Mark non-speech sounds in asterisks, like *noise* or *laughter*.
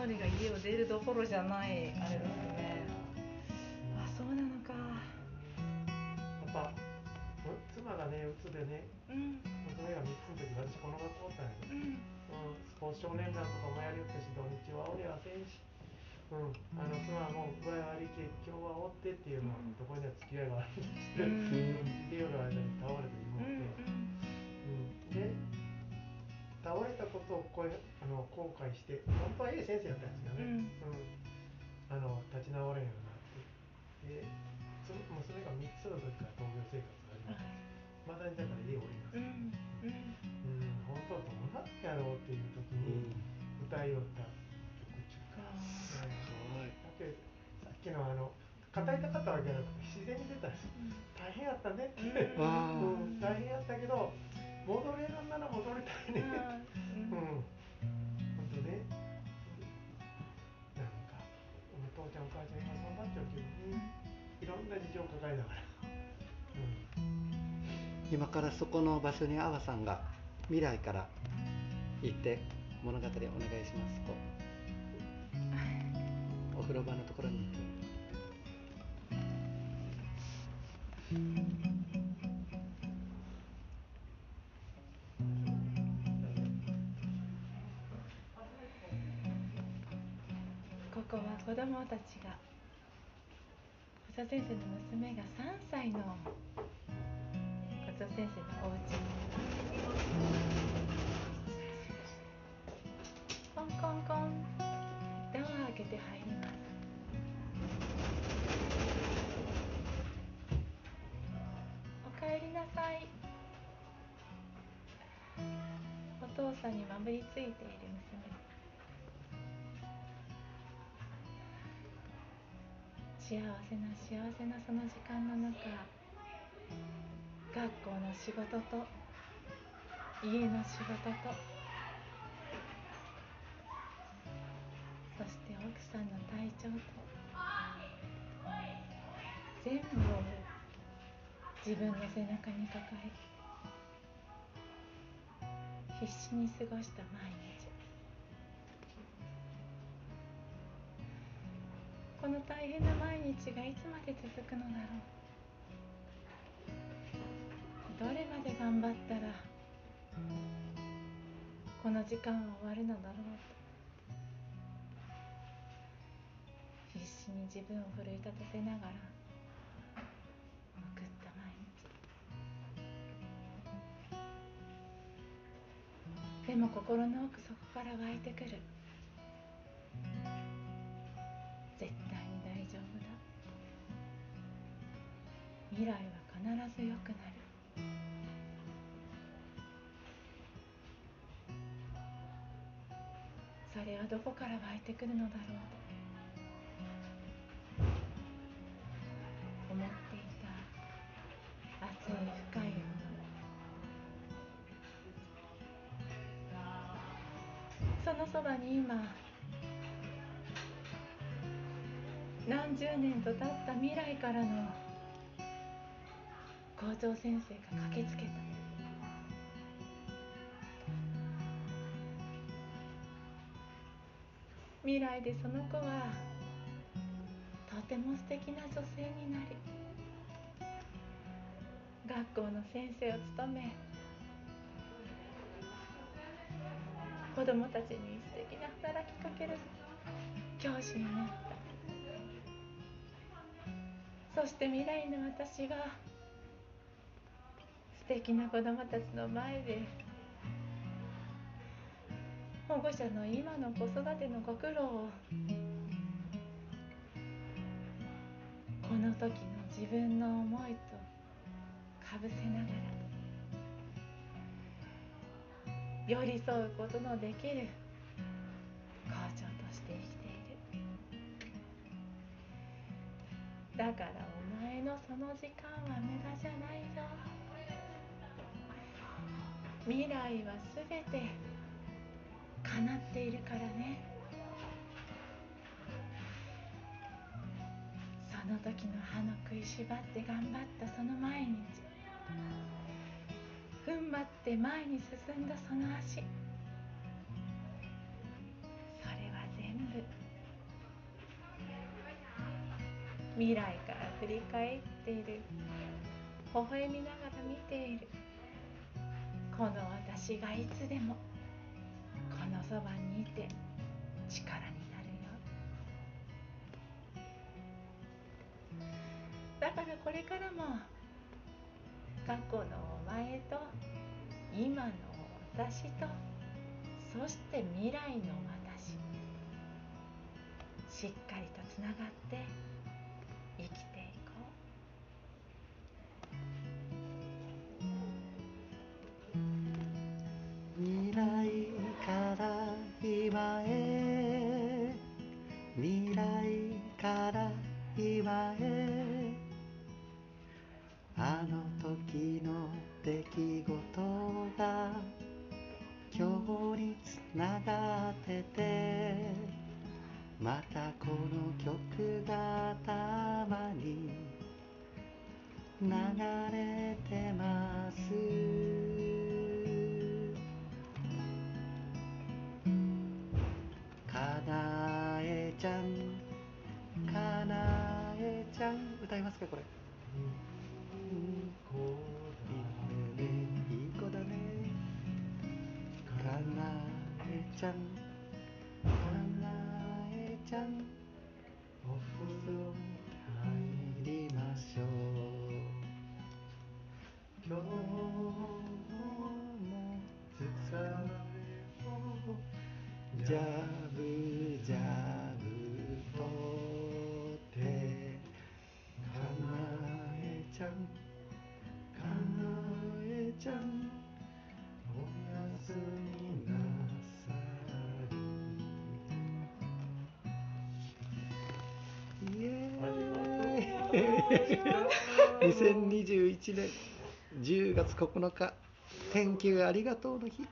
則が家を出るどころじゃないあれですね。あそうなのか。やっぱ妻がね鬱でねうん。娘が3つの時私この学校おったんやけど、うん。うん、スポーツ少年団とかもやりよったし土日はおりゃせんし、うん、あの妻はもう具合悪いけ今日はおってっていうのはどこには付き合いがあるんですけど、うんで夜の間に倒れてうん妹で、うん、で倒れをこうあの後悔して本当はええ先生やったんですけどね、うん。あの立ち直れんようになって。でその娘が3つの時から闘病生活がありましてまだにだから家おります、うん。うん。うん、本当はどうなってやろうっていう時に歌いよった曲中か、うん。だけどさっきのあの語りたかったわけじゃなくて自然に出たんです大変やったねって、うん、大変やったけど戻れるんなら戻りたいね。うん、本当ね。なんかお父ちゃんお母ちゃん今頑張っちゃうけどね。いろんな事情を抱えながら、うん、今からそこの場所に阿波さんが未来から行って物語をお願いしますこう *laughs* お風呂場のところに行く。こ子供たちが。小田先生の娘が3歳の。小田先生のお家に。コンコンコン。ドアを開けて入ります。おかえりなさい。お父さんにまぶりついている娘幸せな幸せなその時間の中学校の仕事と家の仕事とそして奥さんの体調と全部を自分の背中に抱え必死に過ごした毎日。この大変な毎日がいつまで続くのだろう。どれまで頑張ったらこの時間は終わるのだろうと。必死に自分を奮い立たせながら送った毎日。でも心の奥底から湧いてくる。未来は必ず良くなる。それはどこから湧いてくるのだろうと思っていた。熱い深いそのそばに今何十年と経った未来からの校長先生が駆けつけた未来でその子はとても素敵な女性になり学校の先生を務め子供たちに素敵な働きかける教師になった。そして未来の私は敵な子供たちの前で保護者の今の子育てのご苦労をこの時の自分の思いとかぶせながら寄り添うことのできる校長として生きている。だからお前のその時間は無駄じゃないぞ未来はすべて叶っているからね。その時の歯の食いしばって頑張ったその毎日。踏ん張って前に進んだその足。それは全部。未来から振り返っている。微笑みながら見ている。この私がいつでもこのそばにいて力になるよ。だからこれからも過去のお前と今の私とそして未来の私しっかりとつながって生きてあの時の出来事が今日につながっててまたこの曲がたまに流れてます。かなえちゃんかなえちゃん歌いますかこれ。いい子だね。かなえちゃん。かなえちゃん。お風呂入りましょう。今日も疲れを。ジャブジャブとってかなえちゃん。*laughs* 2021年10月9日天気がありがとうの日。